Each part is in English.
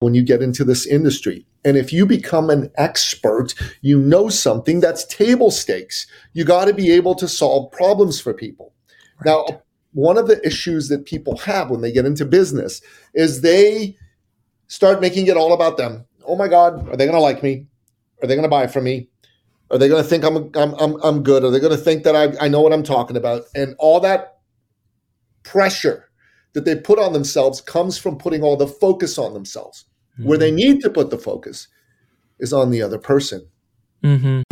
when you get into this industry. And if you become an expert, you know something that's table stakes. You got to be able to solve problems for people. Right. Now, one of the issues that people have when they get into business is they start making it all about them. Oh my God, are they going to like me? Are they going to buy from me? Are they going to think I'm, I'm, I'm, I'm good? Are they going to think that I, I know what I'm talking about? And all that pressure that they put on themselves comes from putting all the focus on themselves. Mm-hmm. Where they mm-hmm. need to put the focus is on the other person. Mm-hmm.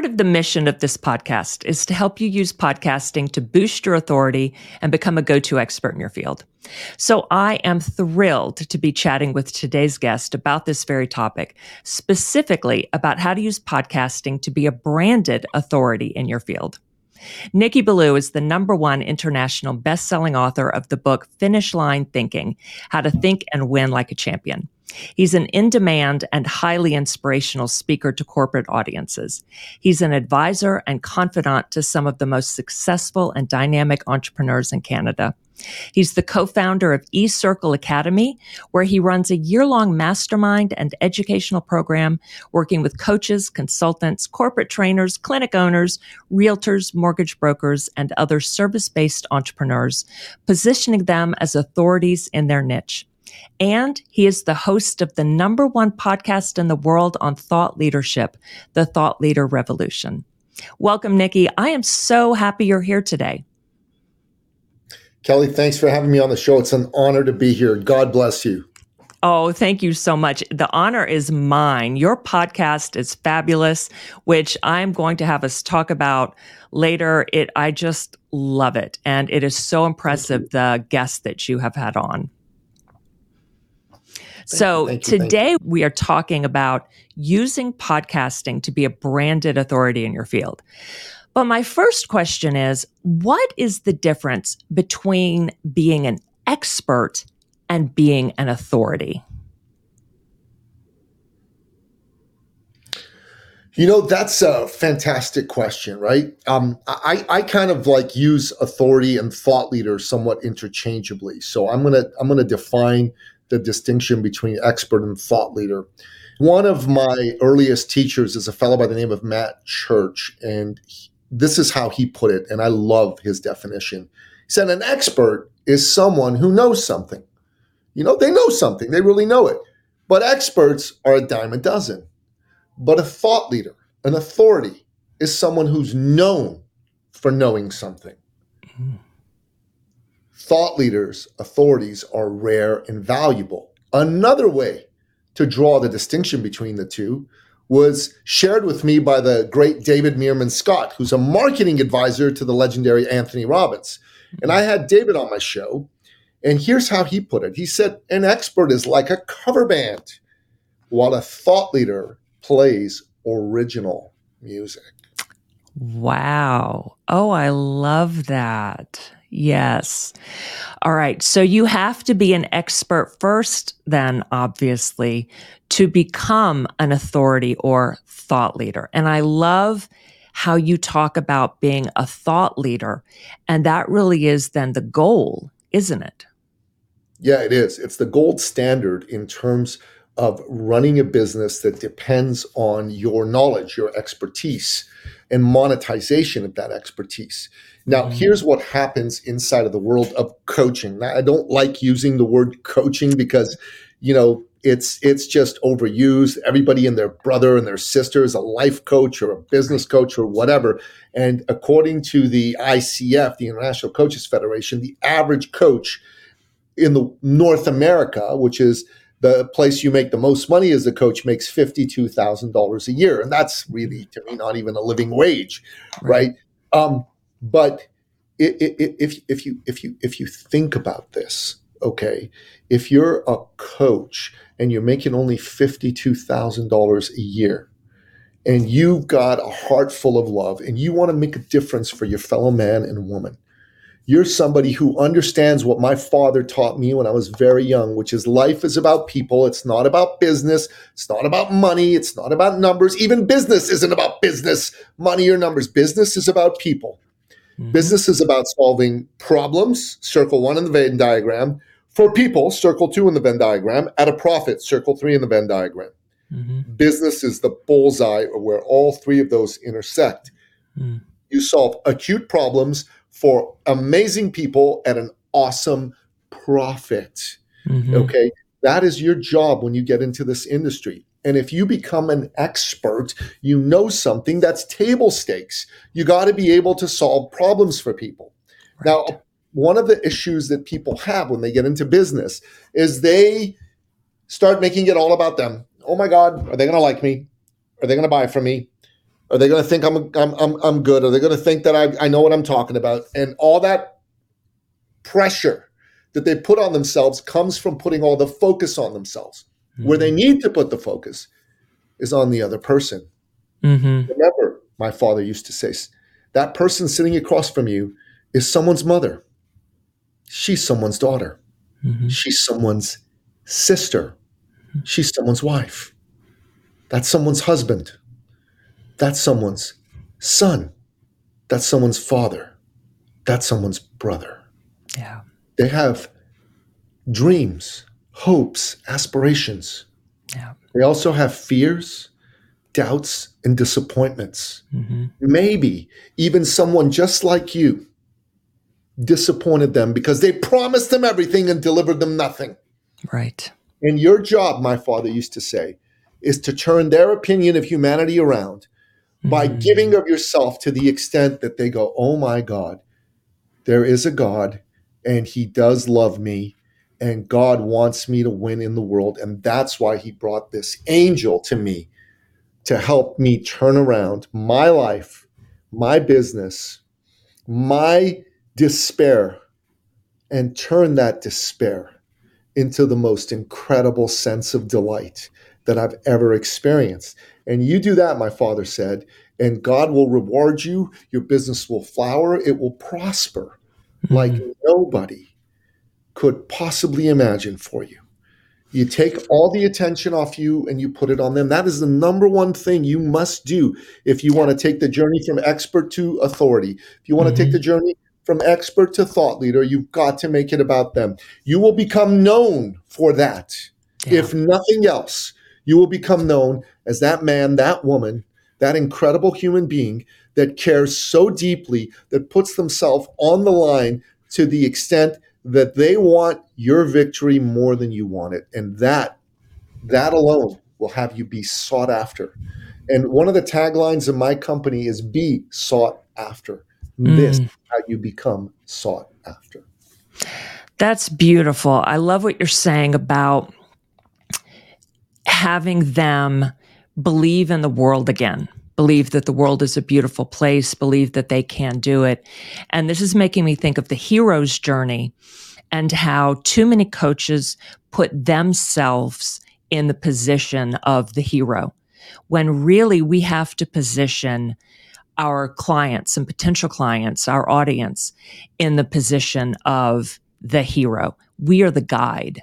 Part of the mission of this podcast is to help you use podcasting to boost your authority and become a go-to expert in your field. So I am thrilled to be chatting with today's guest about this very topic, specifically about how to use podcasting to be a branded authority in your field. Nicky Billou is the number one international best-selling author of the book Finish Line Thinking, How to Think and Win Like a Champion. He's an in demand and highly inspirational speaker to corporate audiences. He's an advisor and confidant to some of the most successful and dynamic entrepreneurs in Canada. He's the co-founder of eCircle Academy, where he runs a year-long mastermind and educational program working with coaches, consultants, corporate trainers, clinic owners, realtors, mortgage brokers, and other service-based entrepreneurs, positioning them as authorities in their niche. And he is the host of the number one podcast in the world on thought leadership, the Thought Leader Revolution. Welcome, Nicky. I am so happy you're here today. Kelly, thanks for having me on the show. It's an honor to be here. God bless you. Oh, thank you so much. The honor is mine. Your podcast is fabulous, which I'm going to have us talk about later. It I just love it and it is so impressive the guests that you have had on so you, today we are talking about using podcasting to be a branded authority in your field. But my first question is what is the difference between being an expert and being an authority? You know, that's a fantastic question, right? Um, I, I kind of like use authority and thought leader somewhat interchangeably. So I'm gonna I'm gonna define the distinction between expert and thought leader. One of my earliest teachers is a fellow by the name of Matt Church, and he, this is how he put it, and I love his definition. He said, An expert is someone who knows something. You know, they know something, they really know it. But experts are a dime a dozen. But a thought leader, an authority, is someone who's known for knowing something. Mm thought leaders, authorities are rare and valuable. Another way to draw the distinction between the two was shared with me by the great David Meerman Scott, who's a marketing advisor to the legendary Anthony Robbins. And I had David on my show, and here's how he put it. He said, An expert is like a cover band, while a thought leader plays original music. Wow. Oh, I love that. Yes. All right. So you have to be an expert first, then, obviously, to become an authority or thought leader. And I love how you talk about being a thought leader. And that really is then the goal, isn't it? Yeah, it is. It's the gold standard in terms of running a business that depends on your knowledge, your expertise, and monetization of that expertise. Now, mm-hmm. here's what happens inside of the world of coaching. Now, I don't like using the word coaching because, you know, it's it's just overused. Everybody and their brother and their sister is a life coach or a business coach or whatever. And according to the ICF, the International Coaches Federation, the average coach in the North America, which is the place you make the most money as a coach makes $52,000 a year. And that's really, to me, not even a living wage, right? right? Um, but if, if, you, if, you, if you think about this, okay, if you're a coach and you're making only $52,000 a year, and you've got a heart full of love and you want to make a difference for your fellow man and woman, You're somebody who understands what my father taught me when I was very young, which is life is about people. It's not about business. It's not about money. It's not about numbers. Even business isn't about business, money, or numbers. Business is about people. Mm-hmm. Business is about solving problems, circle one in the Venn diagram, for people, circle two in the Venn diagram, at a profit, circle three in the Venn diagram. Mm-hmm. Business is the bullseye where all three of those intersect. Mm. You solve acute problems for amazing people at an awesome profit. Mm-hmm. Okay. That is your job when you get into this industry. And if you become an expert, you know something that's table stakes. You got to be able to solve problems for people. Right. Now, one of the issues that people have when they get into business is they start making it all about them. Oh my God, are they going to like me? Are they going to buy from me? Are they going to think I'm, I'm, I'm, I'm good? Are they going to think that I, I know what I'm talking about? And all that pressure that they put on themselves comes from putting all the focus on themselves. Mm-hmm. Where they mm-hmm. need to put the focus is on the other person. Mm-hmm. Remember, my father used to say, that person sitting across from you is someone's mother. She's someone's daughter. Mm-hmm. She's someone's sister. Mm-hmm. She's someone's wife. That's someone's husband. That's someone's son. That's someone's father. That's someone's brother. Yeah. They have dreams, hopes, aspirations. Yeah. They also have fears, doubts, and disappointments. Mm-hmm. Maybe even someone just like you disappointed them because they promised them everything and delivered them nothing. Right. And your job, my father used to say, is to turn their opinion of humanity around by mm. giving of yourself to the extent that they go, oh my God, there is a God and he does love me and God wants me to win in the world. And that's why he brought this angel to me to help me turn around my life, my business, my despair, and turn that despair into the most incredible sense of delight that I've ever experienced. And you do that, my father said, and God will reward you. Your business will flower, it will prosper mm-hmm. like nobody could possibly imagine for you. You take all the attention off you and you put it on them. That is the number one thing you must do if you want to take the journey from expert to authority. If you want mm-hmm. to take the journey from expert to thought leader, you've got to make it about them. You will become known for that. Yeah. If nothing else, you will become known as that man, that woman, that incredible human being that cares so deeply, that puts themselves on the line to the extent that they want your victory more than you want it. And that, that alone will have you be sought after. And one of the taglines of my company is be sought after. Mm. This how you become sought after. That's beautiful. I love what you're saying about having them believe in the world again, believe that the world is a beautiful place, believe that they can do it. And this is making me think of the hero's journey and how too many coaches put themselves in the position of the hero when really we have to position our clients and potential clients, our audience, in the position of the hero. We are the guide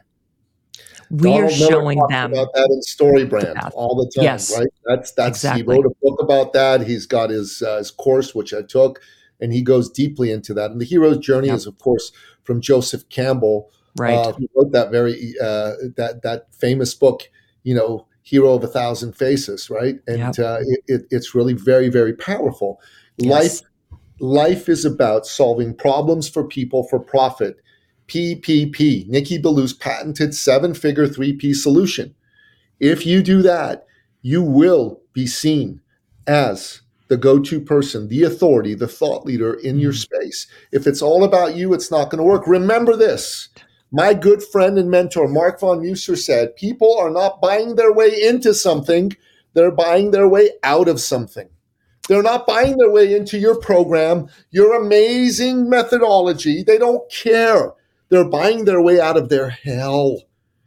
we Donald are showing them about that in StoryBrand all the time yes. right that's that's exactly. he wrote a book about that he's got his uh, his course which i took and he goes deeply into that and the hero's journey yep. is of course from joseph campbell right uh, who wrote that very uh, that that famous book you know hero of a thousand faces right and yep. uh, it, it, it's really very very powerful yes. life life is about solving problems for people for profit PPP, Nicky Billou's patented seven figure 3P solution. If you do that, you will be seen as the go to person, the authority, the thought leader in your mm. space. If it's all about you, it's not going to work. Remember this. My good friend and mentor, Mark von Musser, said people are not buying their way into something, they're buying their way out of something. They're not buying their way into your program, your amazing methodology. They don't care. They're buying their way out of their hell.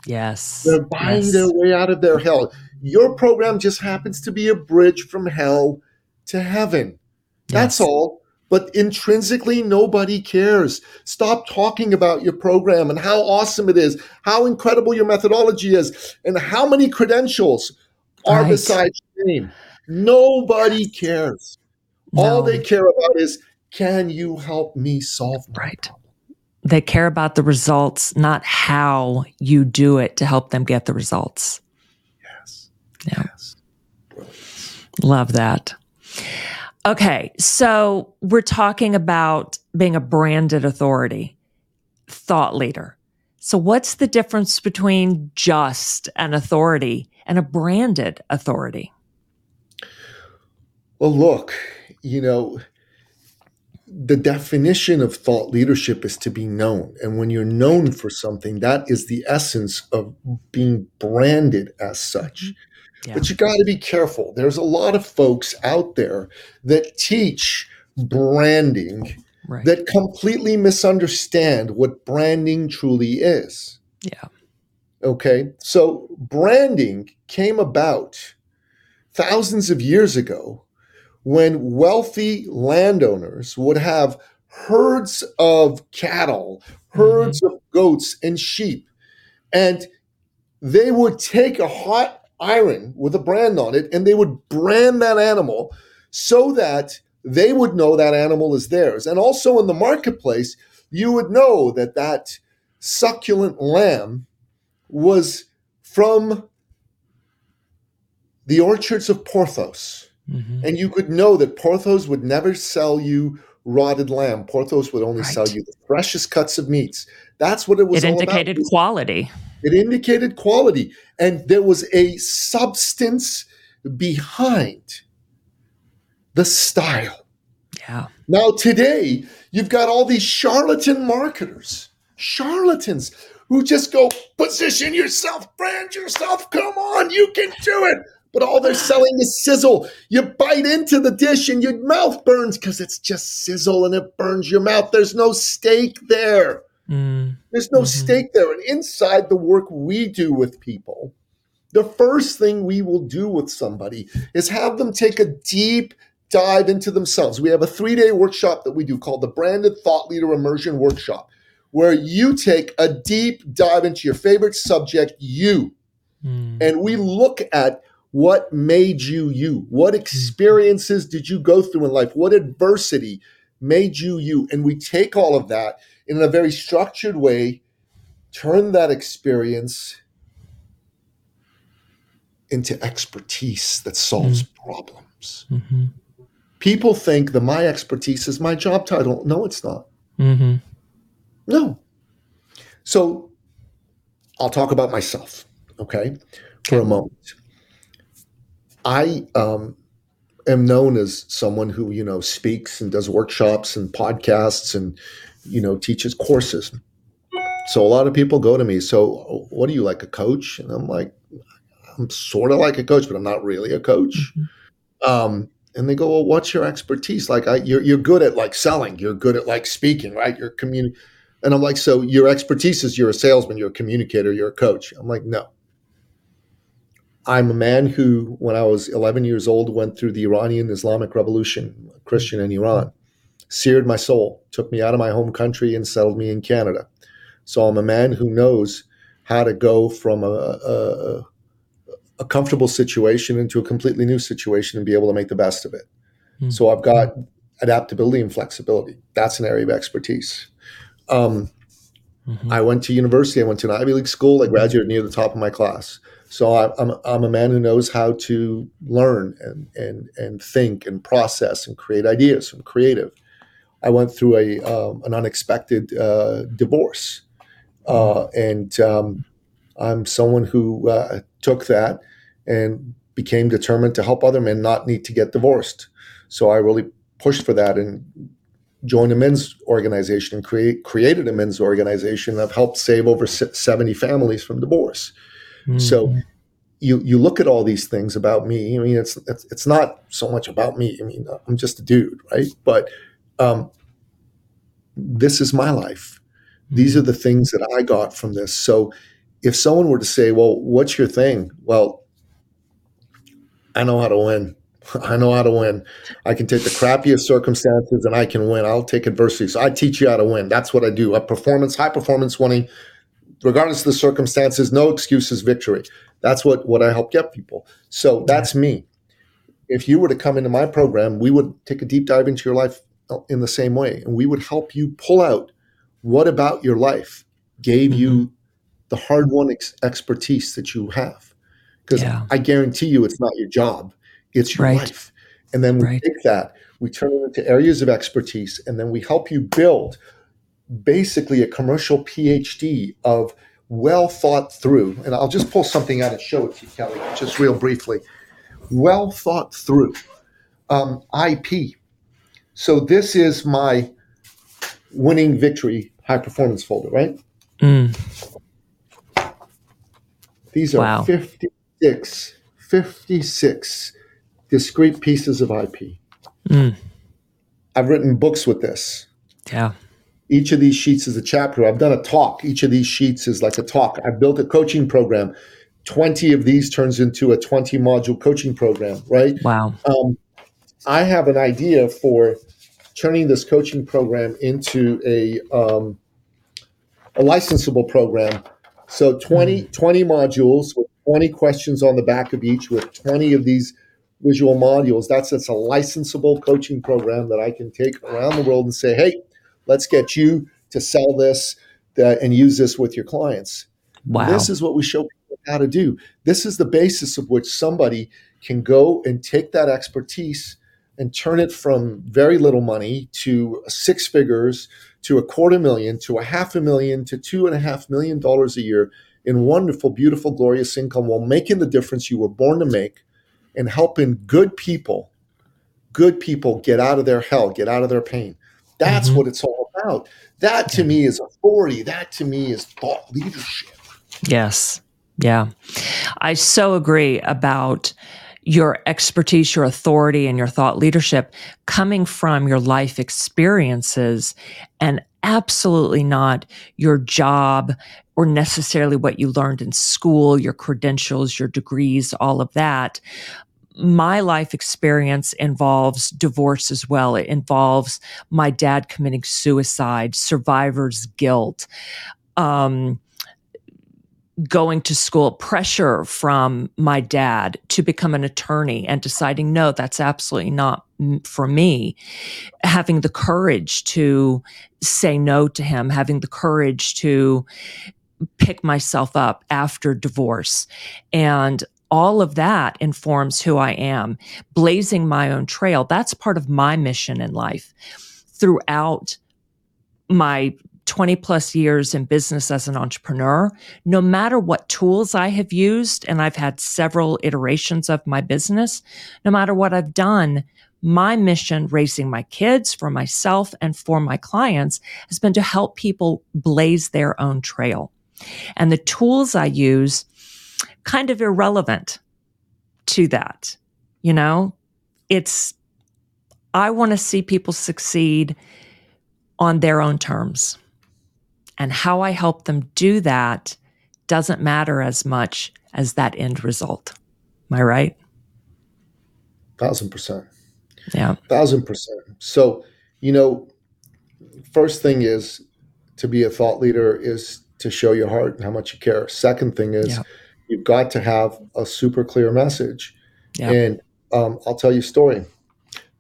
Yes. They're buying yes. their way out of their hell. Your program just happens to be a bridge from hell to heaven. That's yes. all. but intrinsically nobody cares. Stop talking about your program and how awesome it is, how incredible your methodology is, and how many credentials are Right. beside your name. Nobody cares. All they care about is can you help me solve Right. They care about the results, not how you do it to help them get the results. Yes. Yeah. Yes. Love that. Okay, so we're talking about being a branded authority, thought leader. So, what's the difference between just an authority and a branded authority? Well, look, you know, the definition of thought leadership is to be known. And when you're known for something, that is the essence of being branded as such. Mm-hmm. Yeah. But you got to be careful. There's a lot of folks out there that teach branding Right. that completely misunderstand what branding truly is. yeah. Okay. So branding came about thousands of years ago when wealthy landowners would have herds of cattle, mm-hmm. herds of goats and sheep, and they would take a hot iron with a brand on it and they would brand that animal so that they would know that animal is theirs. And also in the marketplace, you would know that that succulent lamb was from the orchards of Porthos. Mhm. And you could know that Porthos would never sell you rotted lamb. Porthos would only Right. sell you the freshest cuts of meats. That's what it was It all indicated about. quality. It indicated quality. And there was a substance behind the style. Yeah. Now, today, you've got all these charlatan marketers, charlatans who just go, position yourself, brand yourself, come on, you can do it. But all they're selling is sizzle. You bite into the dish and your mouth burns because it's just sizzle and it burns your mouth. There's no steak there. Mm. There's no Mhm. stake there. And inside the work we do with people, the first thing we will do with somebody is have them take a deep dive into themselves. We have a three day workshop that we do called the Branded Thought Leader Immersion Workshop, where you take a deep dive into your favorite subject, you, Mm. and we look at what made you you. What experiences did you go through in life? What adversity made you you? And we take all of that in a very structured way, turn that experience into expertise that solves problems. Mhm. People think that my expertise is my job title. No, it's not. Mhm. No. So I'll talk about myself, okay, for a moment. I um, am known as someone who, you know, speaks and does workshops and podcasts and, you know, teaches courses. So a lot of people go to me, so what are you like a coach? And I'm like, I'm sort of like a coach, but I'm not really a coach. Mhm. Um, and they go, well, what's your expertise? Like, I, you're, you're good at like selling, you're good at like speaking, right? You're communi-. And I'm like, so your expertise is you're a salesman, you're a communicator, you're a coach. I'm like, no. I'm a man who, when I was 11 years old, went through the Iranian Islamic Revolution, Christian in Iran, seared my soul, took me out of my home country and settled me in Canada. So I'm a man who knows how to go from a, a, a comfortable situation into a completely new situation and be able to make the best of it. Mm. So I've got adaptability and flexibility. That's an area of expertise. Um, Mhm. I went to university. I went to an Ivy League school. I graduated near the top of my class. So I, I'm I'm a man who knows how to learn and and and think and process and create ideas. I'm creative. I went through a um, an unexpected uh, divorce, uh, and um, I'm someone who uh, took that and became determined to help other men not need to get divorced. So I really pushed for that and joined a men's organization and create, created a men's organization. I've helped save over 70 families from divorce. So Mhm. you you look at all these things about me. I mean, it's it's, it's not so much about me. I mean, I'm just a dude, right? But um, this is my life. These are the things that I got from this. So if someone were to say, "Well, what's your thing?" Well, I know how to win. I know how to win. I can take the crappiest circumstances and I can win. I'll take adversity. So I teach you how to win. That's what I do. A performance, high performance winning, regardless of the circumstances, no excuses, victory. That's what what I help get people. So that's me. If you were to come into my program, we would take a deep dive into your life in the same way, and we would help you pull out what about your life gave mm-hmm. you the hard won ex- expertise that you have. Because yeah. I guarantee you, it's not your job it's your right. life. And then we right. take that, we turn it into areas of expertise, and then we help you build basically a commercial PhD of well thought through. And I'll just pull something out and show it to you, Kelly, just real briefly. Well thought through um, IP. So this is my winning victory high performance folder, right? Mm. These are wow. 56, 56 discrete pieces of IP. Mm. I've written books with this. Yeah. Each of these sheets is a chapter. I've done a talk. Each of these sheets is like a talk. I've built a coaching program. 20 of these turns into a 20 module coaching program, right? Wow. Um, I have an idea for turning this coaching program into a um, a licensable program. So 20, mm. 20 modules with 20 questions on the back of each with 20 of these visual modules. That's that's a licensable coaching program that I can take around the world and say, hey, let's get you to sell this and use this with your clients. Wow. This is what we show people how to do. This is the basis of which somebody can go and take that expertise and turn it from very little money to six figures to a quarter million to a half a million to two and a half million dollars a year in wonderful, beautiful, glorious income while making the difference you were born to make and helping good people, good people get out of their hell, get out of their pain. That's mm-hmm. what it's all about. That to me is authority. That to me is thought leadership. Yes. Yeah. I so agree about your expertise, your authority, and your thought leadership coming from your life experiences and absolutely not your job or necessarily what you learned in school, your credentials, your degrees, all of that. My life experience involves divorce as well. It involves my dad committing suicide, survivor's guilt, um, going to school, pressure from my dad to become an attorney and deciding, no, that's absolutely not for me. Having the courage to say no to him, having the courage to pick myself up after divorce. And all of that informs who I am, blazing my own trail. That's part of my mission in life. Throughout my 20 plus years in business as an entrepreneur, no matter what tools I have used, and I've had several iterations of my business, no matter what I've done, my mission raising my kids for myself and for my clients has been to help people blaze their own trail. And the tools I use kind of irrelevant to that. You know, it's, I want to see people succeed on their own terms. And how I help them do that doesn't matter as much as that end result. Am I right? Thousand percent. Yeah. Thousand percent. So, you know, first thing is to be a thought leader is to show your heart and how much you care. Second thing is yeah. You've got to have a super clear message. Yeah. And um, I'll tell you a story.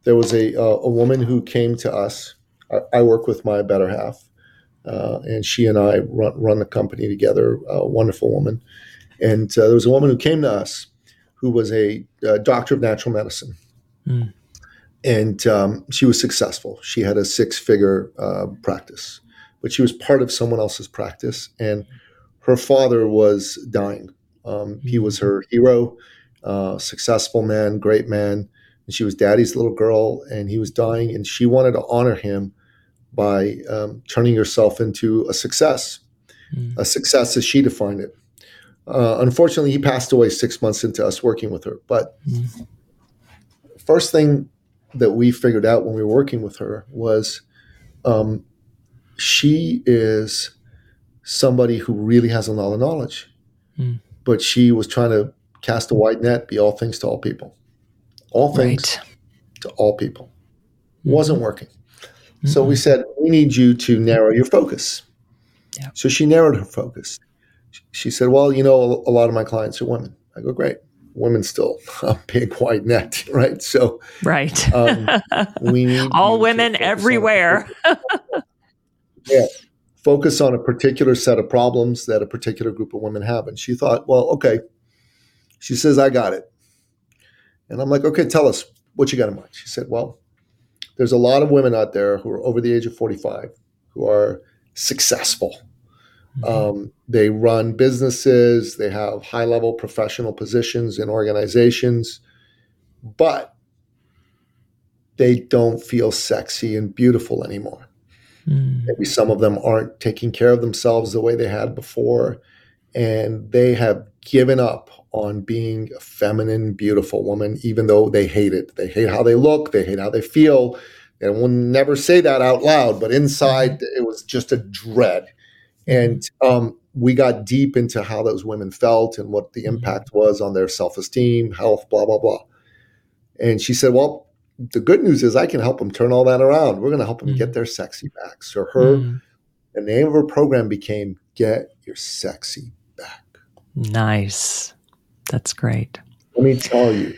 There was a uh, a woman who came to us. I, I work with my better half, uh, and she and I run run the company together. A wonderful woman, and uh, there was a woman who came to us who was a, a doctor of natural medicine. Mm. And um, she was successful. She had a six figure uh, practice but she was part of someone else's practice. And her father was dying. Um, he was her hero, uh, successful man, great man. And she was daddy's little girl, and he was dying. And she wanted to honor him by um, turning herself into a success, mm. a success as she defined it. Uh, unfortunately, he passed away six months into us working with her. But mm. first thing that we figured out when we were working with her was um, she is somebody who really has a lot of knowledge, mm. But she was trying to cast a wide net, be all things to all people. all things Right. to all people. Mm-hmm. Wasn't working. So we said, we need you to narrow your focus. Yeah. So she narrowed her focus. She said, well, you know, a lot of my clients are women. I go, great. Women still a big white net, right? So Right. um, we need All women focus on a everywhere. yeah, focus on a particular set of problems that a particular group of women have. And she thought, well, okay. She says, I got it. And I'm like, okay, tell us what you got in mind. She said, well, there's a lot of women out there who are over the age of 45 who are successful. Um, they run businesses, they have high level professional positions in organizations, but they don't feel sexy and beautiful anymore. Mm. Maybe some of them aren't taking care of themselves the way they had before, and they have given up on being a feminine, beautiful woman, even though they hate it. They hate how they look, they hate how they feel. They will never say that out loud, but inside it was just a dread. And um, we got deep into how those women felt and what the impact was on their self esteem, health, blah, blah, blah. And she said, Well, the good news is I can help them turn all that around. We're going to help them Mm. get their sexy back. So her, Mm. the name of her program became Get Your Sexy Back. Nice. That's great. Let me tell you,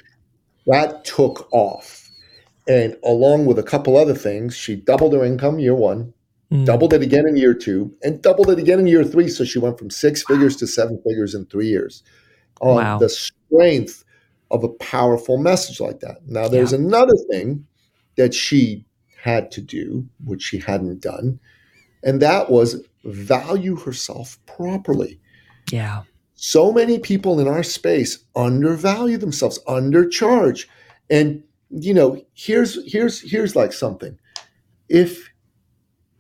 that took off. And along with a couple other things, she doubled her income year one, Mm. doubled it again in year two, and doubled it again in year three. So she went from six figures to seven figures in three years. On Wow. the strength of a powerful message like that. Now, there's another thing that she had to do, which she hadn't done, and that was value herself properly. Yeah. So many people in our space undervalue themselves, undercharge. And you know, here's here's here's like something. If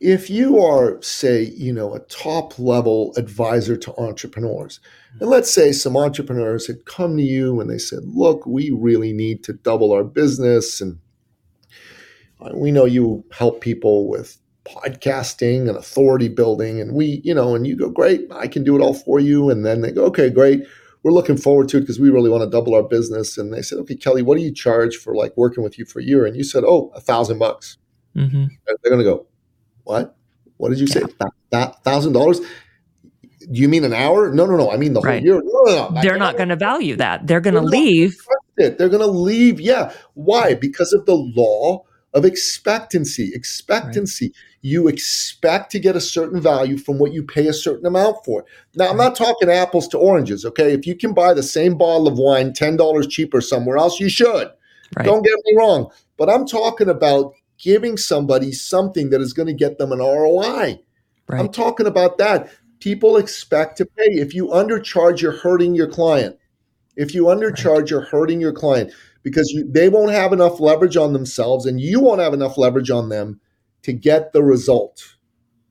if you are say, you know, a top level advisor to entrepreneurs, and let's say some entrepreneurs had come to you and they said, "Look, we really need to double our business and uh, we know you help people with podcasting and authority building and we you know and you go great i can do it all for you and then they go okay great we're looking forward to it because we really want to double our business and they said okay kelly what do you charge for like working with you for a year? And you said oh a thousand bucks. Hmm they're going to go what what did you say that thousand dollars do you mean an hour no no no i mean the whole year no no no They're not going to value that. They're going to leave. it. They're going to leave. Yeah. Why? Because of the law of expectancy. Expectancy. You expect to get a certain value from what you pay a certain amount for. Now, I'm not talking apples to oranges, okay? If you can buy the same bottle of wine $10 cheaper somewhere else, you should. Right. Don't get me wrong. But I'm talking about giving somebody something that is going to get them an ROI. I'm talking about that. People expect to pay. If you undercharge, you're hurting your client. If you undercharge, you're hurting your client because you, they won't have enough leverage on themselves and you won't have enough leverage on them to get the result.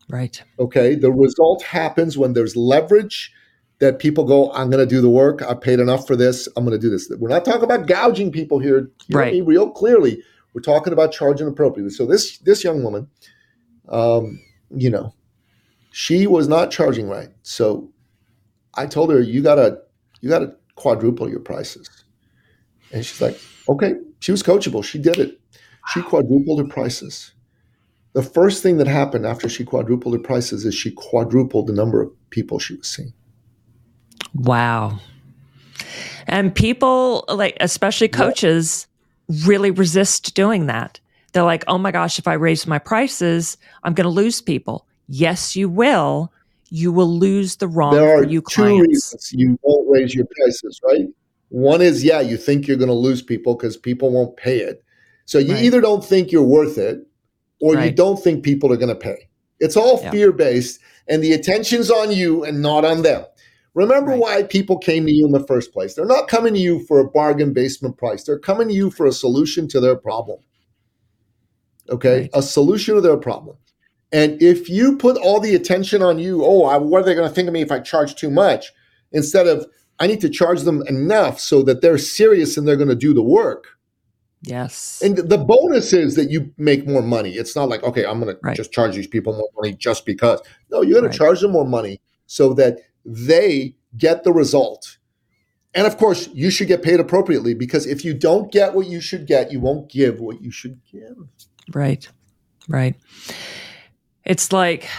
Right. Okay. The result happens when there's leverage that people go, I'm going to do the work. I paid enough for this. I'm going to do this. We're not talking about gouging people here. Hear Right. me real clearly. We're talking about charging appropriately. So this this young woman, um, you know, she was not charging right. So I told her, you gotta you gotta quadruple your prices. And she's like, okay. She was coachable. She did it. She quadrupled her prices. The first thing that happened after she quadrupled her prices is she quadrupled the number of people she was seeing. Wow. And people, like, especially coaches, really resist doing that. They're like, oh my gosh, if I raise my prices, I'm going to lose people. Yes, you will. You will lose the wrong there are you two clients. reasons you won't raise your prices, right? One is, yeah, you think you're going to lose people because people won't pay it. So you Right. either don't think you're worth it or you don't think people are going to pay. It's all Yeah. fear based, and the attention's on you and not on them. Remember Right. why people came to you in the first place. They're not coming to you for a bargain basement price, they're coming to you for a solution to their problem. Okay? Right. A solution to their problem. And if you put all the attention on you, oh, I, what are they going to think of me if I charge too much? Instead of, I need to charge them enough so that they're serious and they're going to do the work. Yes. And the bonus is that you make more money. It's not like, okay, I'm going to just charge these people more money just because. No, you're going Right. to charge them more money so that they get the result. and of course, you should get paid appropriately because if you don't get what you should get, you won't give what you should give. Right. Right. It's like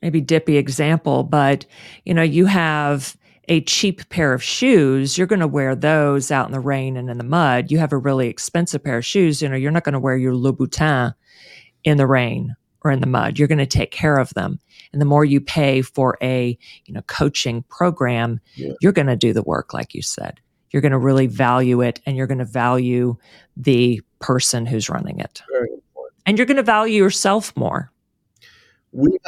maybe dippy example, but you know, you have a cheap pair of shoes, you're going to wear those out in the rain and in the mud. You have a really expensive pair of shoes, you know, you're not going to wear your Louboutin in the rain or in the mud. You're going to take care of them. And the more you pay for a, you know, coaching program, yeah. you're going to do the work like you said. You're going to really value it and you're going to value the person who's running it. And you're going to value yourself more. We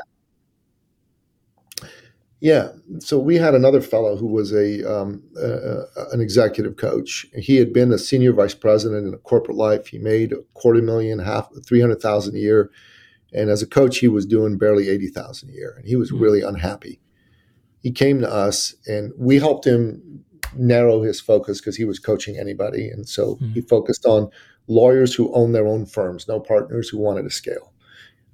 yeah. So we had another fellow who was a um, uh, an executive coach. He had been a senior vice president in a corporate life. He made a quarter million, half three hundred thousand a year, and as a coach, he was doing barely eighty thousand a year, and he was mm-hmm. really unhappy. He came to us, and we helped him narrow his focus because he was coaching anybody, and so mm-hmm. he focused on lawyers who own their own firms, no partners who wanted to scale.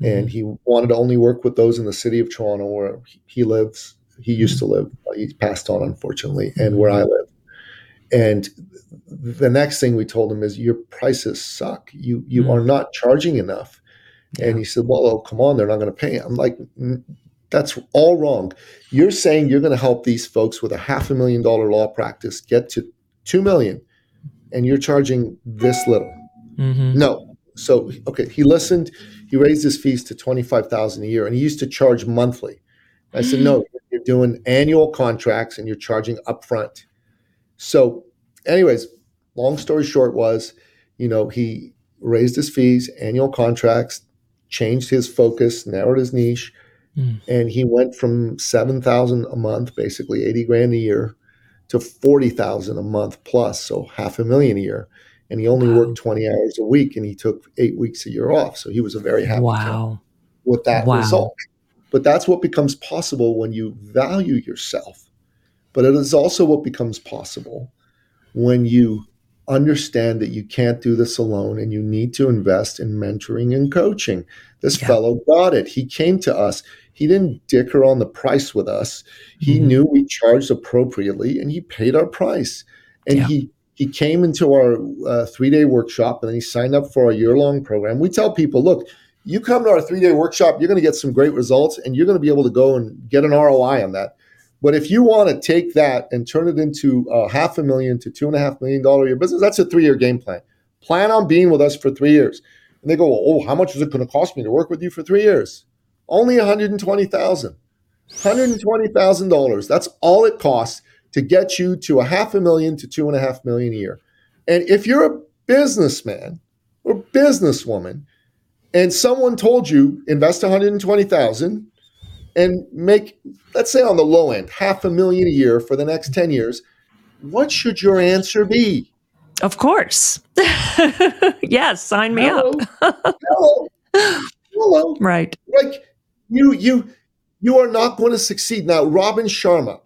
Mm-hmm. And he wanted to only work with those in the city of Toronto where he lives he used to live. He's passed on, unfortunately, and where I live. And the next thing we told him is, "Your prices suck. You you are not charging enough." Yeah. And he said, "Well, oh, come on, they're not going to pay." I'm like, "That's all wrong. You're saying you're going to help these folks with a half a million dollar law practice get to two million, and you're charging this little." Mm-hmm. No. So okay, he listened. He raised his fees to twenty five thousand a year, and he used to charge monthly. I said, "No, you're doing annual contracts and you're charging upfront. So, anyways, long story short was, you know, he raised his fees, annual contracts, changed his focus, narrowed his niche, mm. and he went from seven thousand a month, basically eighty grand a year, to forty thousand a month plus, so half a million a year. And he only wow. worked twenty hours a week, and he took eight weeks a year off. So he was a very happy wow. with that wow. result. But that's what becomes possible when you value yourself. But it is also what becomes possible when you understand that you can't do this alone and you need to invest in mentoring and coaching. This yeah. fellow got it. He came to us. He didn't dicker on the price with us. He mm-hmm. knew we charged appropriately and he paid our price. And yeah. he he came into our uh, three day workshop and then he signed up for a year long program. We tell people, look, you come to our three day workshop, you're going to get some great results and you're going to be able to go and get an ROI on that. But if you want to take that and turn it into a half a million to two and a half million dollar year business, that's a three year game plan. Plan on being with us for three years. And they go, oh, how much is it going to cost me to work with you for three years? Only 120,000. $120,000. That's all it costs to get you to a half a million to two and a half million a year. And if you're a businessman or businesswoman, and someone told you invest 120,000 and make let's say on the low end half a million a year for the next 10 years, what should your answer be? Of course. yes, sign me hello, up. hello. Hello. Right. Like you you you are not going to succeed. Now, Robin Sharma,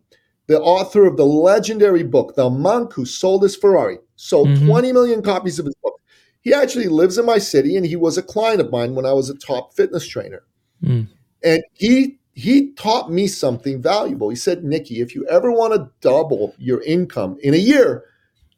the author of the legendary book, The Monk Who Sold His Ferrari, sold mm-hmm. 20 million copies of his book. He actually lives in my city and he was a client of mine when I was a top fitness trainer. Mm. And he he taught me something valuable. He said, Nicky, if you ever want to double your income in a year,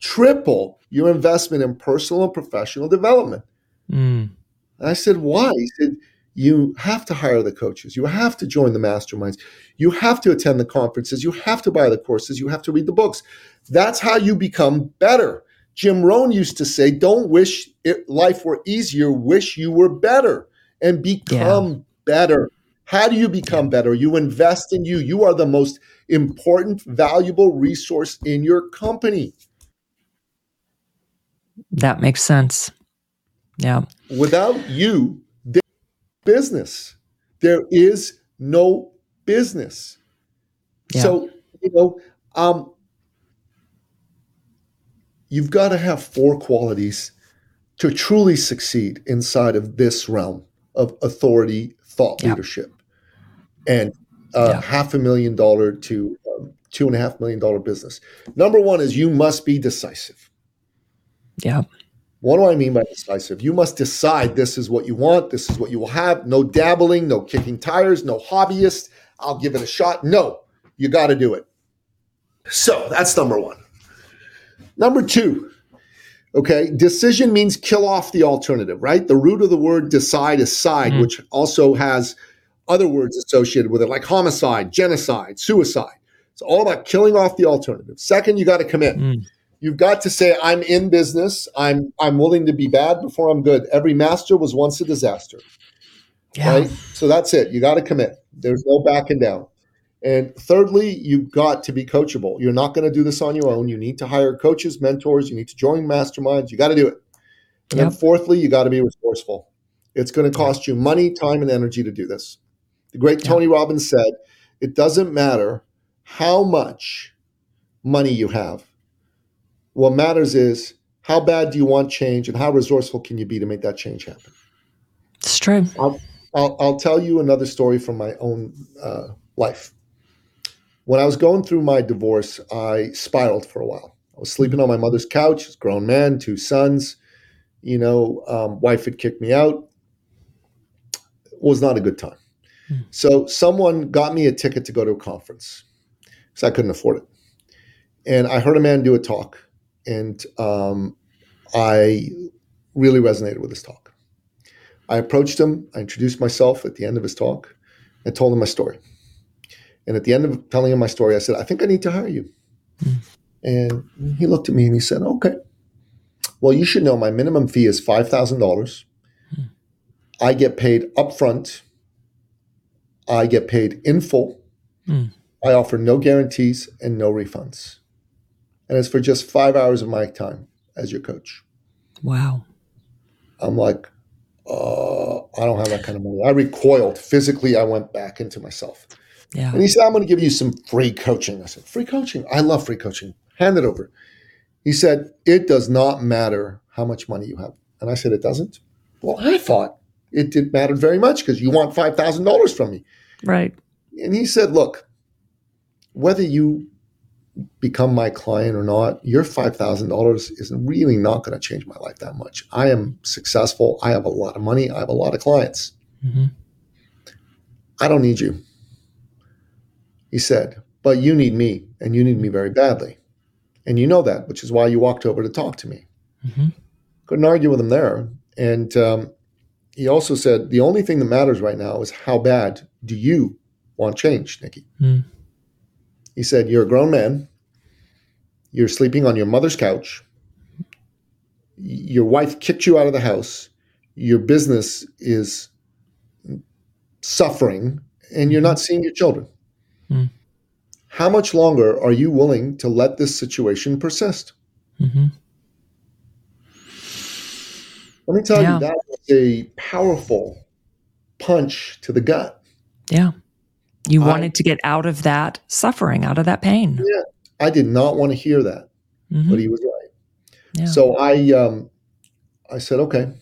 triple your investment in personal and professional development. Mm. And I said, why? He said, you have to hire the coaches. You have to join the masterminds. You have to attend the conferences. You have to buy the courses. You have to read the books. That's how you become better. Jim Rohn used to say, "Don't wish it, life were easier. Wish you were better, and become yeah. better." How do you become better? You invest in you. You are the most important, valuable resource in your company. That makes sense. Yeah. Without you, business. There is no business. Yeah. So, you know, um, you've got to have four qualities to truly succeed inside of this realm of authority, thought leadership, and uh, half a million dollar to um, two and a half million dollar business. Number one is you must be decisive. Yeah. What do I mean by decisive? You must decide this is what you want, this is what you will have. No dabbling, no kicking tires, no hobbyist. I'll give it a shot. No, you got to do it. So that's number one. Number two, okay, decision means kill off the alternative, right? The root of the word decide is side, mm. which also has other words associated with it, like homicide, genocide, suicide. It's all about killing off the alternative. Second, you got to commit. Mm. You've got to say, I'm in business. I'm I'm willing to be bad before I'm good. Every master was once a disaster. Yeah. Right? So that's it. You got to commit. There's no backing down. And thirdly, you've got to be coachable. You're not going to do this on your own. You need to hire coaches, mentors. You need to join masterminds. You got to do it. And yep. then fourthly, you got to be resourceful. It's going to cost you money, time, and energy to do this. The great Tony yep. Robbins said, it doesn't matter how much money you have. What matters is how bad do you want change and how resourceful can you be to make that change happen? It's true. I'll, I'll, I'll tell you another story from my own uh, life. When I was going through my divorce, I spiraled for a while. I was sleeping on my mother's couch, grown man, two sons. You know, um, wife had kicked me out. It was not a good time. Hmm. So someone got me a ticket to go to a conference because I couldn't afford it. And I heard a man do a talk, and um, I really resonated with his talk. I approached him. I introduced myself at the end of his talk and told him my story. And at the end of telling him my story, I said, I think I need to hire you. Mm. And he looked at me and he said, Okay. Well, you should know my minimum fee is $5,000. Mm. I get paid upfront. I get paid in full. Mm. I offer no guarantees and no refunds. And it's for just five hours of my time as your coach. Wow. I'm like, uh, I don't have that kind of money. I recoiled physically. I went back into myself. Yeah. And he said, I'm going to give you some free coaching. I said, free coaching? I love free coaching. Hand it over. He said, it does not matter how much money you have. And I said, it doesn't. Well, I thought it didn't matter very much because you want $5,000 from me. Right. And he said, look, whether you become my client or not, your $5,000 is really not going to change my life that much. I am successful. I have a lot of money. I have a lot of clients. Mm-hmm. I don't need you. He said, but you need me and you need me very badly. And you know that, which is why you walked over to talk to me. Mm-hmm. Couldn't argue with him there. And um, he also said, the only thing that matters right now is how bad do you want change, Nicky? Mm. He said, You're a grown man. You're sleeping on your mother's couch. Your wife kicked you out of the house. Your business is suffering, and you're not seeing your children. Mm. How much longer are you willing to let this situation persist? Mm-hmm. Let me tell yeah. you, that was a powerful punch to the gut. Yeah. You wanted I, to get out of that suffering, out of that pain. Yeah, I did not want to hear that, mm-hmm. but he was right. Yeah. So I, um, I said, okay.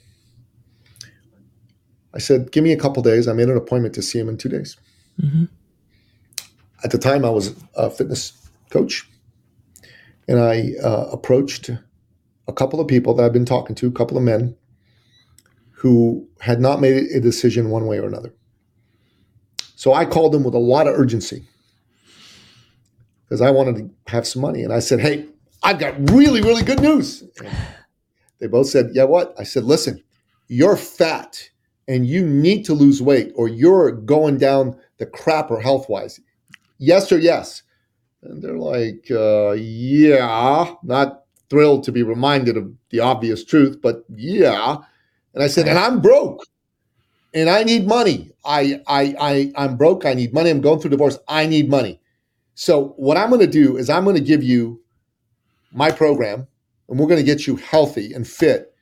I said, give me a couple days. I made an appointment to see him in two days. Mm-hmm. At the time, I was a fitness coach, and I uh, approached a couple of people that I've been talking to, a couple of men who had not made a decision one way or another. So I called them with a lot of urgency because I wanted to have some money. And I said, Hey, I've got really, really good news. And they both said, Yeah, what? I said, Listen, you're fat and you need to lose weight or you're going down the crapper health wise. Yes or yes? And they're like, uh, Yeah, not thrilled to be reminded of the obvious truth, but yeah. And I said, And I'm broke and I need money. I, I, I, I'm broke. I need money. I'm going through divorce. I need money. So what I'm going to do is I'm going to give you my program, and we're going to get you healthy and fit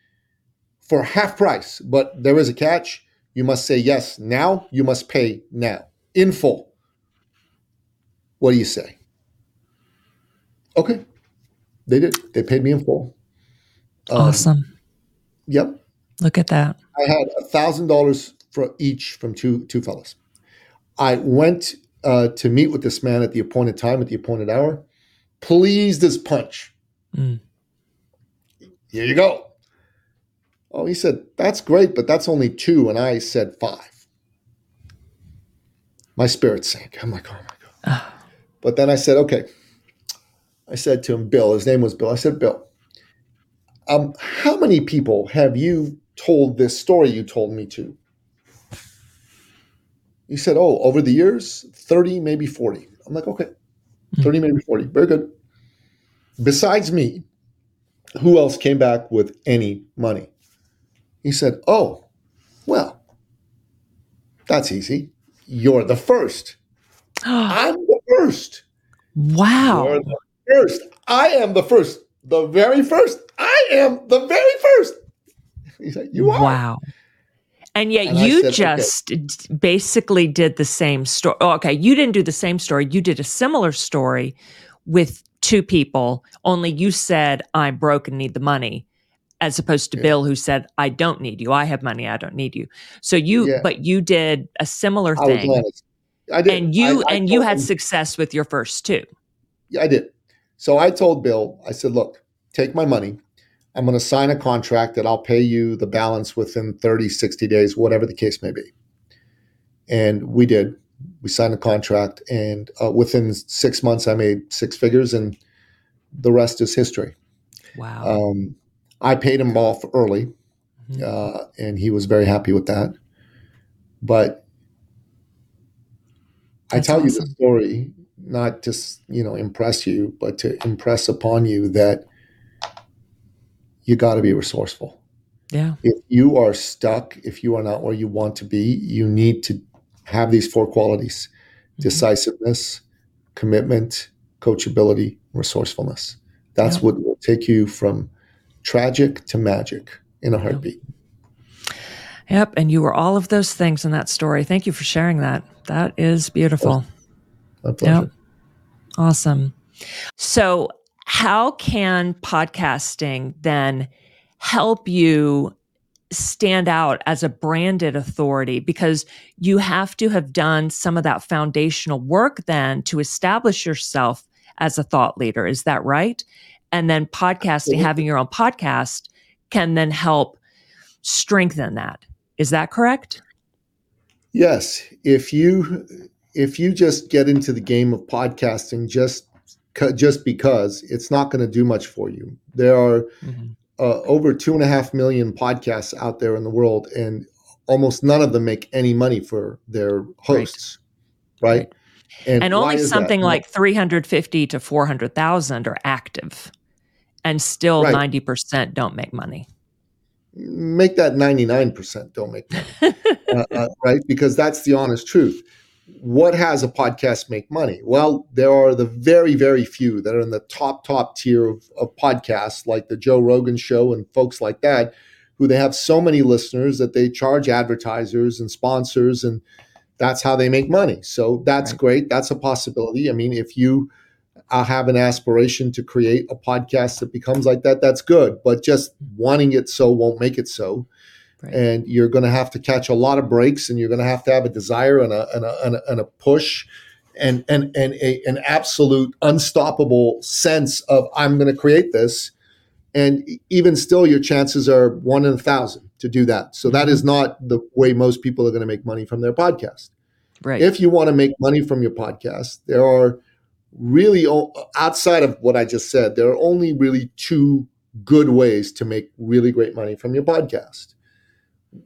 for half price. But there is a catch. You must say yes now. You must pay now in full. What do you say? Okay, they did. They paid me in full. Um, awesome. Yep. Look at that. I had a thousand dollars for each from two two fellows. I went uh, to meet with this man at the appointed time, at the appointed hour, pleased as punch. Mm. Here you go. Oh, he said, that's great, but that's only two. And I said five. My spirit sank. I'm like, oh my God. But then I said, okay, I said to him, Bill, his name was Bill. I said, Bill, um, how many people have you told this story you told me to? He said, Oh, over the years, 30, maybe 40. I'm like, Okay, 30, maybe 40. Very good. Besides me, who else came back with any money? He said, Oh, well, that's easy. You're the first. I'm first. Wow. You're the first. I am the first. The very first. I am the very first. He's like, You are. Wow. And yet And you said, just d- basically did the same story. Oh, okay. You didn't do the same story. You did a similar story with two people, only you said, I'm broke and need the money, as opposed to Yeah. Bill, who said, I don't need you. I have money. I don't need you. So you, Yeah. but you did a similar I thing. I did. And you, I- I and you had him- success with your first two. Yeah, I did. So I told Bill, I said, look, take my money. I'm going to sign a contract that I'll pay you the balance within 30, 60 days, whatever the case may be. And we did. We signed a contract. And uh, within six months, I made six figures, and the rest is history. Wow. Um, I paid him off early, Mhm. uh, and he was very happy with that. But I tell you the story not just you know impress you, but to impress upon you that you got to be resourceful. yeah. If you are stuck, if you are not where you want to be, you need to have these four qualities: Mhm. decisiveness, commitment, coachability, resourcefulness. That's Yeah. what will take you from tragic to magic in a heartbeat. Yep. And you were all of those things in that story. Thank you for sharing that. That is beautiful. My pleasure. Yep. Awesome. So, how can podcasting then help you stand out as a branded authority? Because you have to have done some of that foundational work then to establish yourself as a thought leader. Is that right? And then podcasting, Absolutely. having your own podcast can then help strengthen that. Is that correct? Yes, if you if you just get into the game of podcasting just just because it's not going to do much for you. There are uh, over two and a half million podcasts out there in the world, and almost none of them make any money for their hosts, right? Right. And, why only is that? something like 350 to 400,000 are active. And still Right. 90% don't make money. Make that 99% don't make money. Uh, uh, right? Because that's the honest truth. What has a podcast make money? Well there are the very very few that are in the top top tier of, of podcasts like the joe rogan show and folks like that who they have so many listeners that they charge advertisers and sponsors and that's how they make money. So that's Right. great. That's a possibility. I mean if you uh, have an aspiration to create a podcast that becomes like that that's good but just wanting it so won't make it so. Right. and you're going to have to catch a lot of breaks and you're going to have to have a desire and a, and a, and a, and a push and, and, and a, an absolute unstoppable sense of i'm going to create this. And even still your chances are one in a thousand to do that. So that is not the way most people are going to make money from their podcast. Right. if you want to make money from your podcast, there are really outside of what I just said, there are only really two good ways to make really great money from your podcast.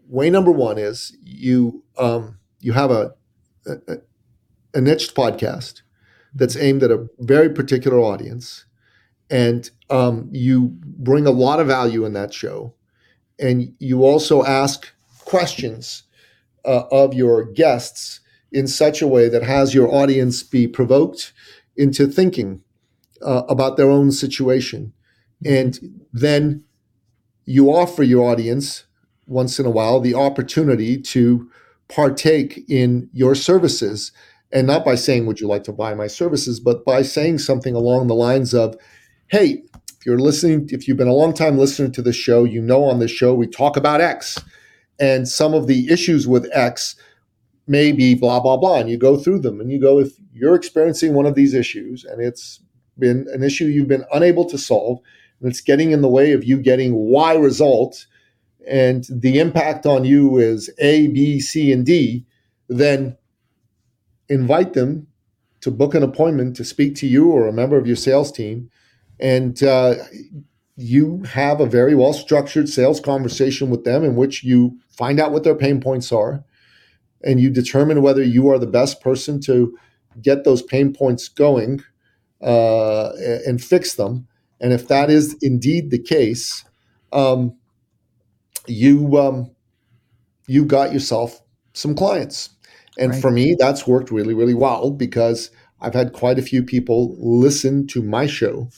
Way number one is you um, you have a, a a niche podcast that's aimed at a very particular audience, and um, you bring a lot of value in that show, and you also ask questions uh, of your guests in such a way that has your audience be provoked into thinking uh, about their own situation. And then you offer your audience once in a while the opportunity to partake in your services. And not by saying, Would you like to buy my services? but by saying something along the lines of, Hey, if you're listening, if you've been a long time listener to the show, you know on this show we talk about X and some of the issues with X may be blah blah blah and you go through them and you go if you're experiencing one of these issues and it's been an issue you've been unable to solve and it's getting in the way of you getting y result and the impact on you is a b c and d then invite them to book an appointment to speak to you or a member of your sales team. And uh, you have a very well structured sales conversation with them in which you find out what their pain points are and you determine whether you are the best person to get those pain points going uh, and fix them. And if that is indeed the case, um, you um, you got yourself some clients. And right. for me, that's worked really, really well because I've had quite a few people listen to my show.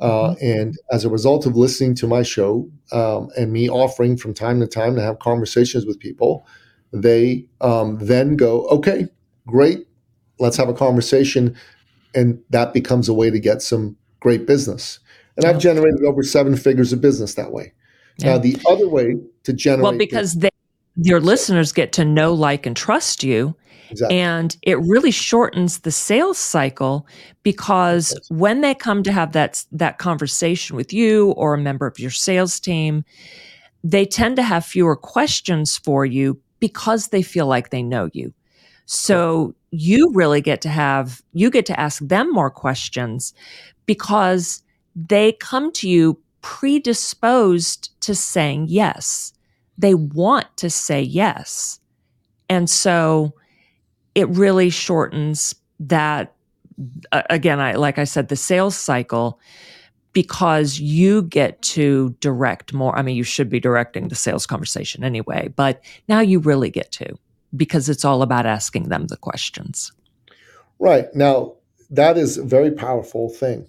Uh, mm-hmm. And as a result of listening to my show um, and me offering from time to time to have conversations with people, they um, then go, okay, great, let's have a conversation. And that becomes a way to get some great business. And I've generated over seven figures of business that way. Yeah. Now, the other way to generate. Well, because they, your listeners get to know, like, and trust you. Exactly. And it really shortens the sales cycle because when they come to have that, that conversation with you or a member of your sales team, they tend to have fewer questions for you because they feel like they know you. So you really get to have, you get to ask them more questions because they come to you predisposed to saying yes. They want to say yes. And so it really shortens that again I like I said the sales cycle because you get to direct more. I mean, you should be directing the sales conversation anyway, but now you really get to because it's all about asking them the questions. Right. Now, that is a very powerful thing.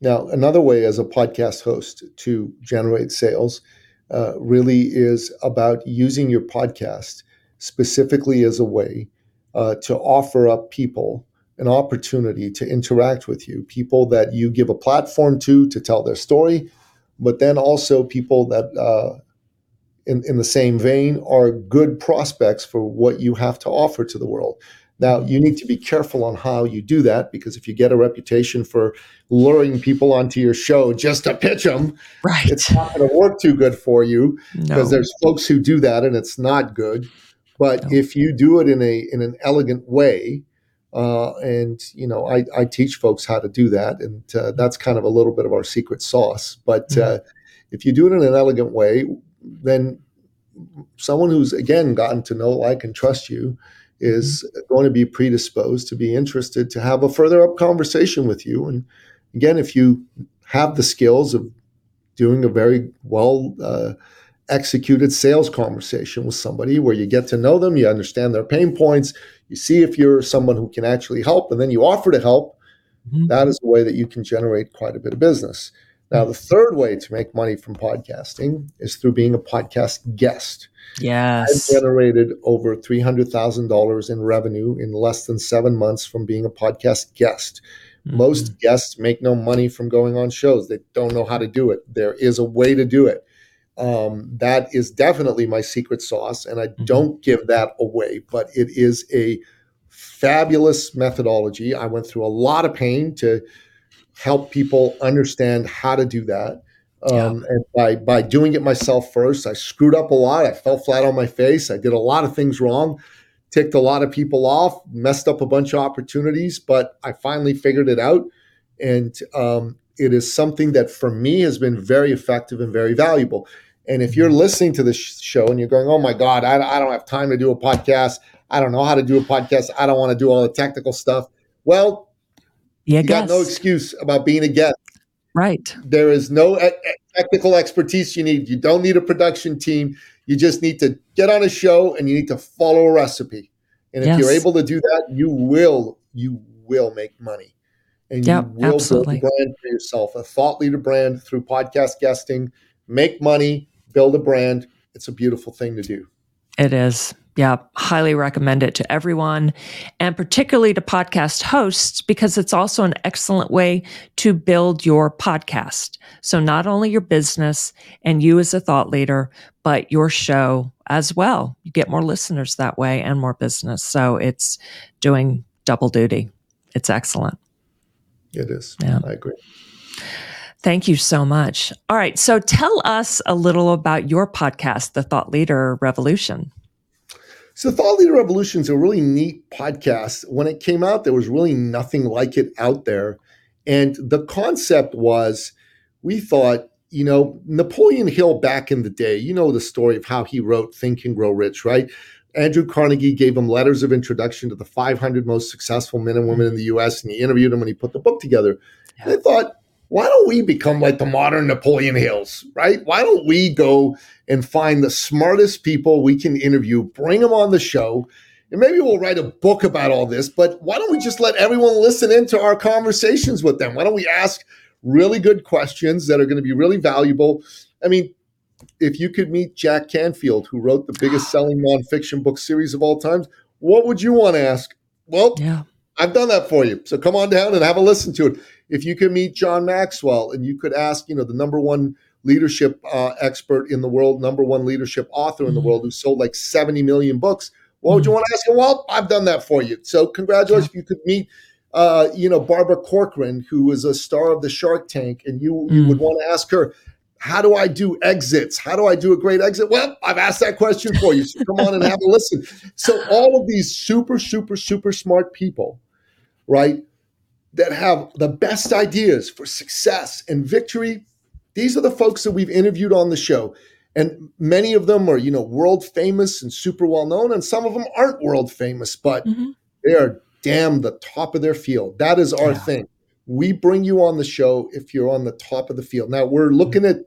Now, another way as a podcast host to generate sales uh, really is about using your podcast specifically as a way uh, to offer up people an opportunity to interact with you, people that you give a platform to to tell their story, but then also people that, uh, in, in the same vein, are good prospects for what you have to offer to the world. Now, you need to be careful on how you do that because if you get a reputation for luring people onto your show just to pitch them, right. it's not going to work too good for you because no. there's folks who do that and it's not good. But no. if you do it in a in an elegant way, uh, and you know, I, I teach folks how to do that, and uh, that's kind of a little bit of our secret sauce. But mm-hmm. uh, if you do it in an elegant way, then someone who's again gotten to know, like, and trust you is mm-hmm. going to be predisposed to be interested to have a further up conversation with you. And again, if you have the skills of doing a very well uh, executed sales conversation with somebody where you get to know them, you understand their pain points, you see if you're someone who can actually help, and then you offer to help, mm-hmm. that is a way that you can generate quite a bit of business. Now, the third way to make money from podcasting is through being a podcast guest. Yes. I've generated over $300,000 in revenue in less than seven months from being a podcast guest. Mm-hmm. Most guests make no money from going on shows. They don't know how to do it. There is a way to do it. Um, that is definitely my secret sauce, and I mm-hmm. don't give that away, but it is a fabulous methodology. I went through a lot of pain to help people understand how to do that. Um, yeah. And by by doing it myself first, I screwed up a lot. I fell flat on my face. I did a lot of things wrong, ticked a lot of people off, messed up a bunch of opportunities. But I finally figured it out, and um, it is something that for me has been very effective and very valuable. And if you're listening to this show and you're going, "Oh my God, I, I don't have time to do a podcast. I don't know how to do a podcast. I don't want to do all the technical stuff," well, yeah, you got no excuse about being a guest. Right. There is no e- technical expertise you need. You don't need a production team. You just need to get on a show and you need to follow a recipe. And if yes. you're able to do that, you will you will make money. And yep, you will absolutely. build a brand for yourself, a thought leader brand through podcast guesting, make money, build a brand. It's a beautiful thing to do. It is yeah, highly recommend it to everyone and particularly to podcast hosts because it's also an excellent way to build your podcast. So not only your business and you as a thought leader, but your show as well. You get more listeners that way and more business. So it's doing double duty. It's excellent. It is. Yeah. I agree. Thank you so much. All right. So tell us a little about your podcast, The Thought Leader Revolution. So, Thought Leader Revolution is a really neat podcast. When it came out, there was really nothing like it out there. And the concept was we thought, you know, Napoleon Hill back in the day, you know the story of how he wrote Think and Grow Rich, right? Andrew Carnegie gave him letters of introduction to the 500 most successful men and women in the US, and he interviewed them when he put the book together. Yeah. And I thought, why don't we become like the modern Napoleon Hills, right? Why don't we go and find the smartest people we can interview, bring them on the show, and maybe we'll write a book about all this, but why don't we just let everyone listen into our conversations with them? Why don't we ask really good questions that are going to be really valuable? I mean, if you could meet Jack Canfield, who wrote the biggest selling nonfiction book series of all times, what would you want to ask? Well, yeah. I've done that for you. So come on down and have a listen to it. If you could meet John Maxwell and you could ask, you know, the number one leadership uh, expert in the world, number one leadership author in the mm-hmm. world who sold like 70 million books, what would you mm-hmm. want to ask him? Well, I've done that for you. So congratulations. Yeah. If you could meet uh, you know, Barbara Corcoran, who is a star of the Shark Tank, and you you would mm. want to ask her, how do I do exits? How do I do a great exit? Well, I've asked that question for you. So come on and have a listen. So all of these super, super, super smart people, right, that have the best ideas for success and victory, these are the folks that we've interviewed on the show. And many of them are, you know, world famous and super well known, and some of them aren't world famous, but mm-hmm. they are damn the top of their field. That is our yeah. thing we bring you on the show if you're on the top of the field. Now we're looking at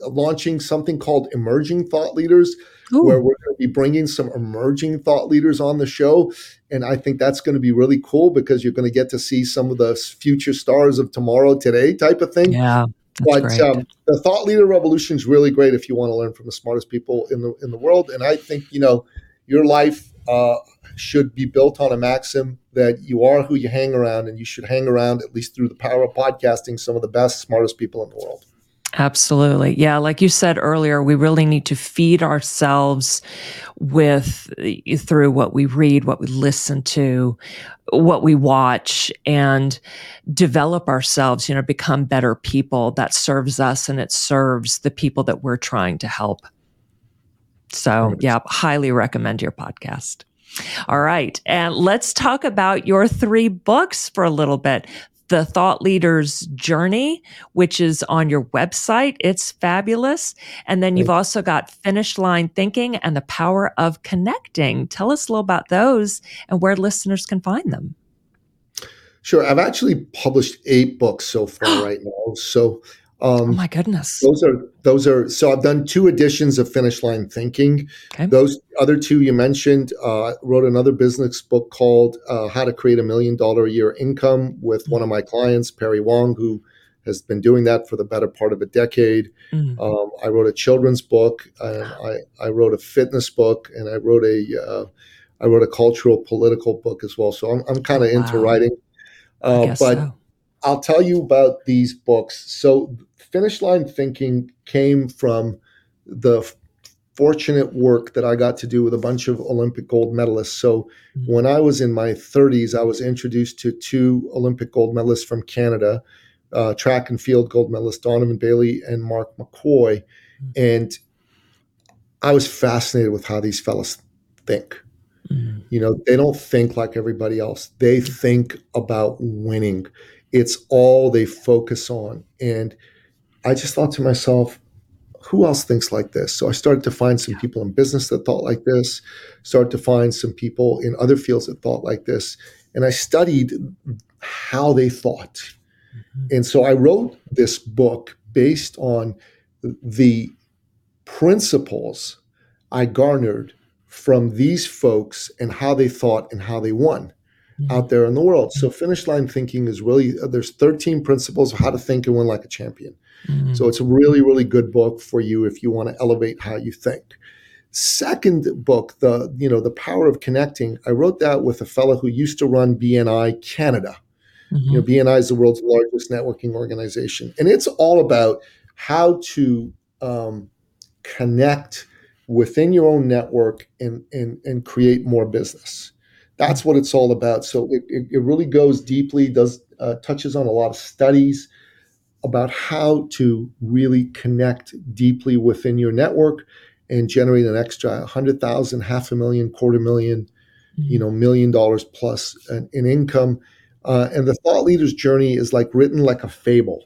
launching something called Emerging Thought Leaders, Ooh. where we're going to be bringing some emerging thought leaders on the show. And I think that's going to be really cool because you're going to get to see some of the future stars of tomorrow today type of thing. Yeah. but um, the thought leader revolution is really great if you want to learn from the smartest people in the in the world. And I think you know your life uh, should be built on a maxim that you are who you hang around, and you should hang around at least through the power of podcasting some of the best, smartest people in the world. Absolutely. Yeah. Like you said earlier, we really need to feed ourselves with through what we read, what we listen to, what we watch and develop ourselves, you know, become better people that serves us and it serves the people that we're trying to help. So, yeah, highly recommend your podcast. All right. And let's talk about your three books for a little bit. The Thought Leader's Journey, which is on your website. It's fabulous. And then you've also got Finish Line Thinking and the Power of Connecting. Tell us a little about those and where listeners can find them. Sure. I've actually published eight books so far right now. So um, oh my goodness! Those are those are so I've done two editions of Finish Line Thinking. Okay. Those other two you mentioned uh, wrote another business book called uh, How to Create a Million Dollar a Year Income with mm-hmm. one of my clients, Perry Wong, who has been doing that for the better part of a decade. Mm-hmm. Um, I wrote a children's book, I, I wrote a fitness book, and I wrote a uh, I wrote a cultural political book as well. So I'm I'm kind of wow. into writing, uh, but. So I'll tell you about these books. So, Finish Line Thinking came from the fortunate work that I got to do with a bunch of Olympic gold medalists. So, mm-hmm. when I was in my 30s, I was introduced to two Olympic gold medalists from Canada, uh, track and field gold medalist Donovan Bailey and Mark McKoy. Mm-hmm. And I was fascinated with how these fellas think. Mm-hmm. You know, they don't think like everybody else. They think about winning it's all they focus on. And I just thought to myself, who else thinks like this? So I started to find some people in business that thought like this, started to find some people in other fields that thought like this. And I studied how they thought. Mm-hmm. And so I wrote this book based on the principles I garnered from these folks and how they thought and how they won out there in the world. So finish line thinking is really uh, there's 13 principles of how to think and win like a champion. Mm-hmm. So it's a really really good book for you if you want to elevate how you think. Second book, the you know the power of connecting. I wrote that with a fellow who used to run BNI Canada. Mm-hmm. You know, BNI is the world's largest networking organization, and it's all about how to um, connect within your own network and, and and create more business that's what it's all about. So it, it, it really goes deeply, does uh, touches on a lot of studies about how to really connect deeply within your network and generate an extra 100,000, half a million, quarter million, you know, million dollars plus in, in income. Uh, and the thought leader's journey is like written like a fable,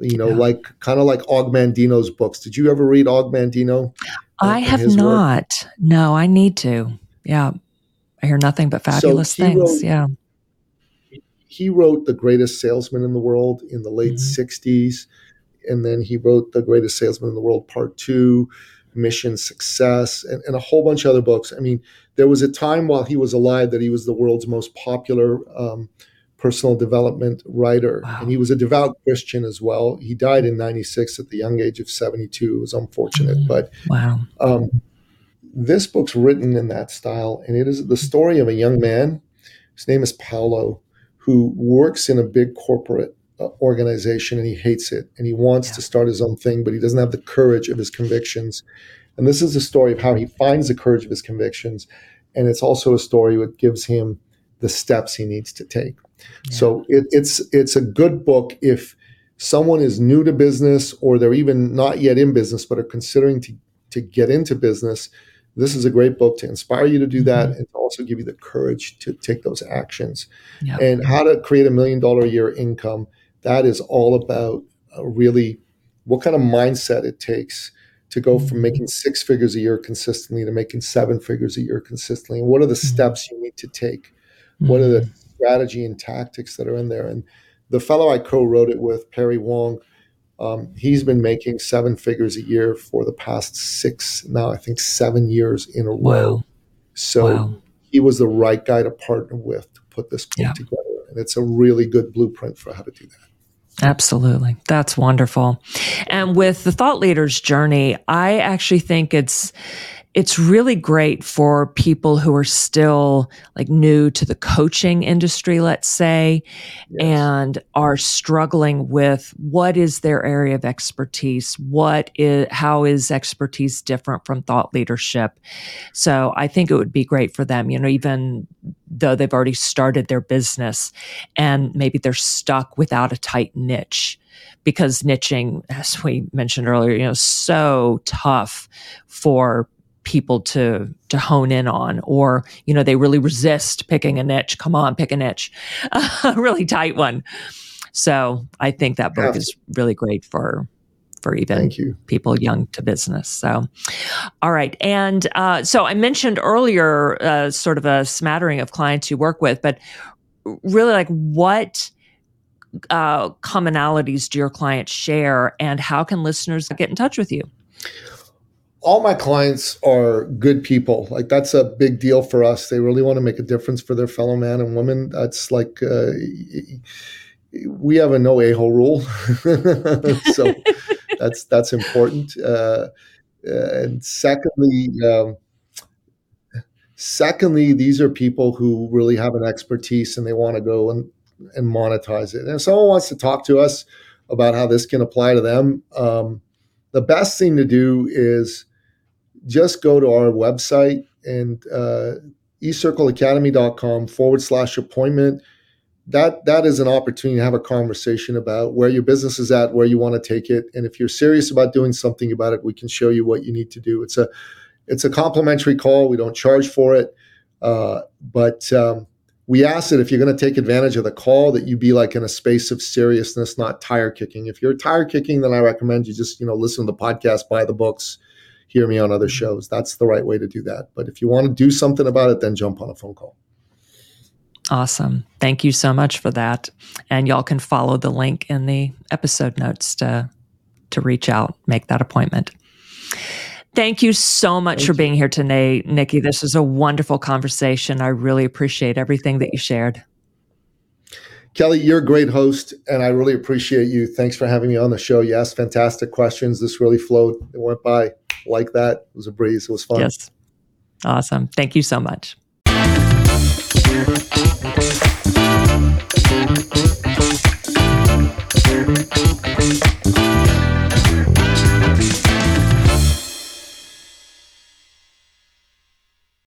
you know, yeah. like kind of like Og Mandino's books. Did you ever read Og Mandino? I have not. Work? No, I need to. Yeah. I hear nothing but fabulous so things. Wrote, yeah. He wrote The Greatest Salesman in the World in the late mm-hmm. 60s. And then he wrote The Greatest Salesman in the World, Part Two, Mission Success, and, and a whole bunch of other books. I mean, there was a time while he was alive that he was the world's most popular um, personal development writer. Wow. And he was a devout Christian as well. He died in 96 at the young age of 72. It was unfortunate. Mm. But wow. Um, this book's written in that style. And it is the story of a young man. His name is Paulo, who works in a big corporate uh, organization and he hates it. And he wants yeah. to start his own thing, but he doesn't have the courage of his convictions. And this is a story of how he finds the courage of his convictions. And it's also a story that gives him the steps he needs to take. So it, it's it's a good book if someone is new to business or they're even not yet in business but are considering to to get into business. This is a great book to inspire you to do that mm-hmm. and to also give you the courage to take those actions. And how to create a million dollar a year income. That is all about uh, really what kind of mindset it takes to go from mm-hmm. making six figures a year consistently to making seven figures a year consistently. And what are the mm-hmm. steps you need to take? What are the strategy and tactics that are in there. And the fellow I co-wrote it with, Perry Wong, um, he's been making seven figures a year for the past six, now I think seven years in a wow. row. So wow. he was the right guy to partner with to put this book yeah. together. And it's a really good blueprint for how to do that. Absolutely. That's wonderful. And with the thought leader's journey, I actually think it's it's really great for people who are still like new to the coaching industry, let's say, yes. and are struggling with what is their area of expertise? What is, how is expertise different from thought leadership? So I think it would be great for them, you know, even though they've already started their business and maybe they're stuck without a tight niche because niching, as we mentioned earlier, you know, so tough for people to to hone in on or you know they really resist picking a niche. Come on pick a niche. A really tight one. So i think that book is really great for for even people young to business. So all right. And uh, so i mentioned earlier uh, sort of a smattering of clients you work with but really like what uh, commonalities do your clients share and how can listeners get in touch with you all my clients are good people. Like that's a big deal for us. They really want to make a difference for their fellow man and woman. That's like uh, we have a no a hole rule, so that's that's important. Uh, and secondly, um, secondly, these are people who really have an expertise and they want to go and and monetize it. And if someone wants to talk to us about how this can apply to them. Um, the best thing to do is just go to our website and uh, ecircleacademy.com forward slash appointment. That that is an opportunity to have a conversation about where your business is at, where you want to take it, and if you're serious about doing something about it, we can show you what you need to do. It's a it's a complimentary call. We don't charge for it, uh, but um, we ask that if you're going to take advantage of the call, that you be like in a space of seriousness, not tire kicking. If you're tire kicking, then I recommend you just you know listen to the podcast, buy the books, hear me on other shows. That's the right way to do that. But if you want to do something about it, then jump on a phone call. Awesome. Thank you so much for that. And y'all can follow the link in the episode notes to to reach out, make that appointment. Thank you so much Thank for being here today, Nicky. This is a wonderful conversation. I really appreciate everything that you shared. Kelly, you're a great host, and I really appreciate you. Thanks for having me on the show. You asked fantastic questions. This really flowed. It went by like that. It was a breeze. It was fun. Yes. Awesome. Thank you so much.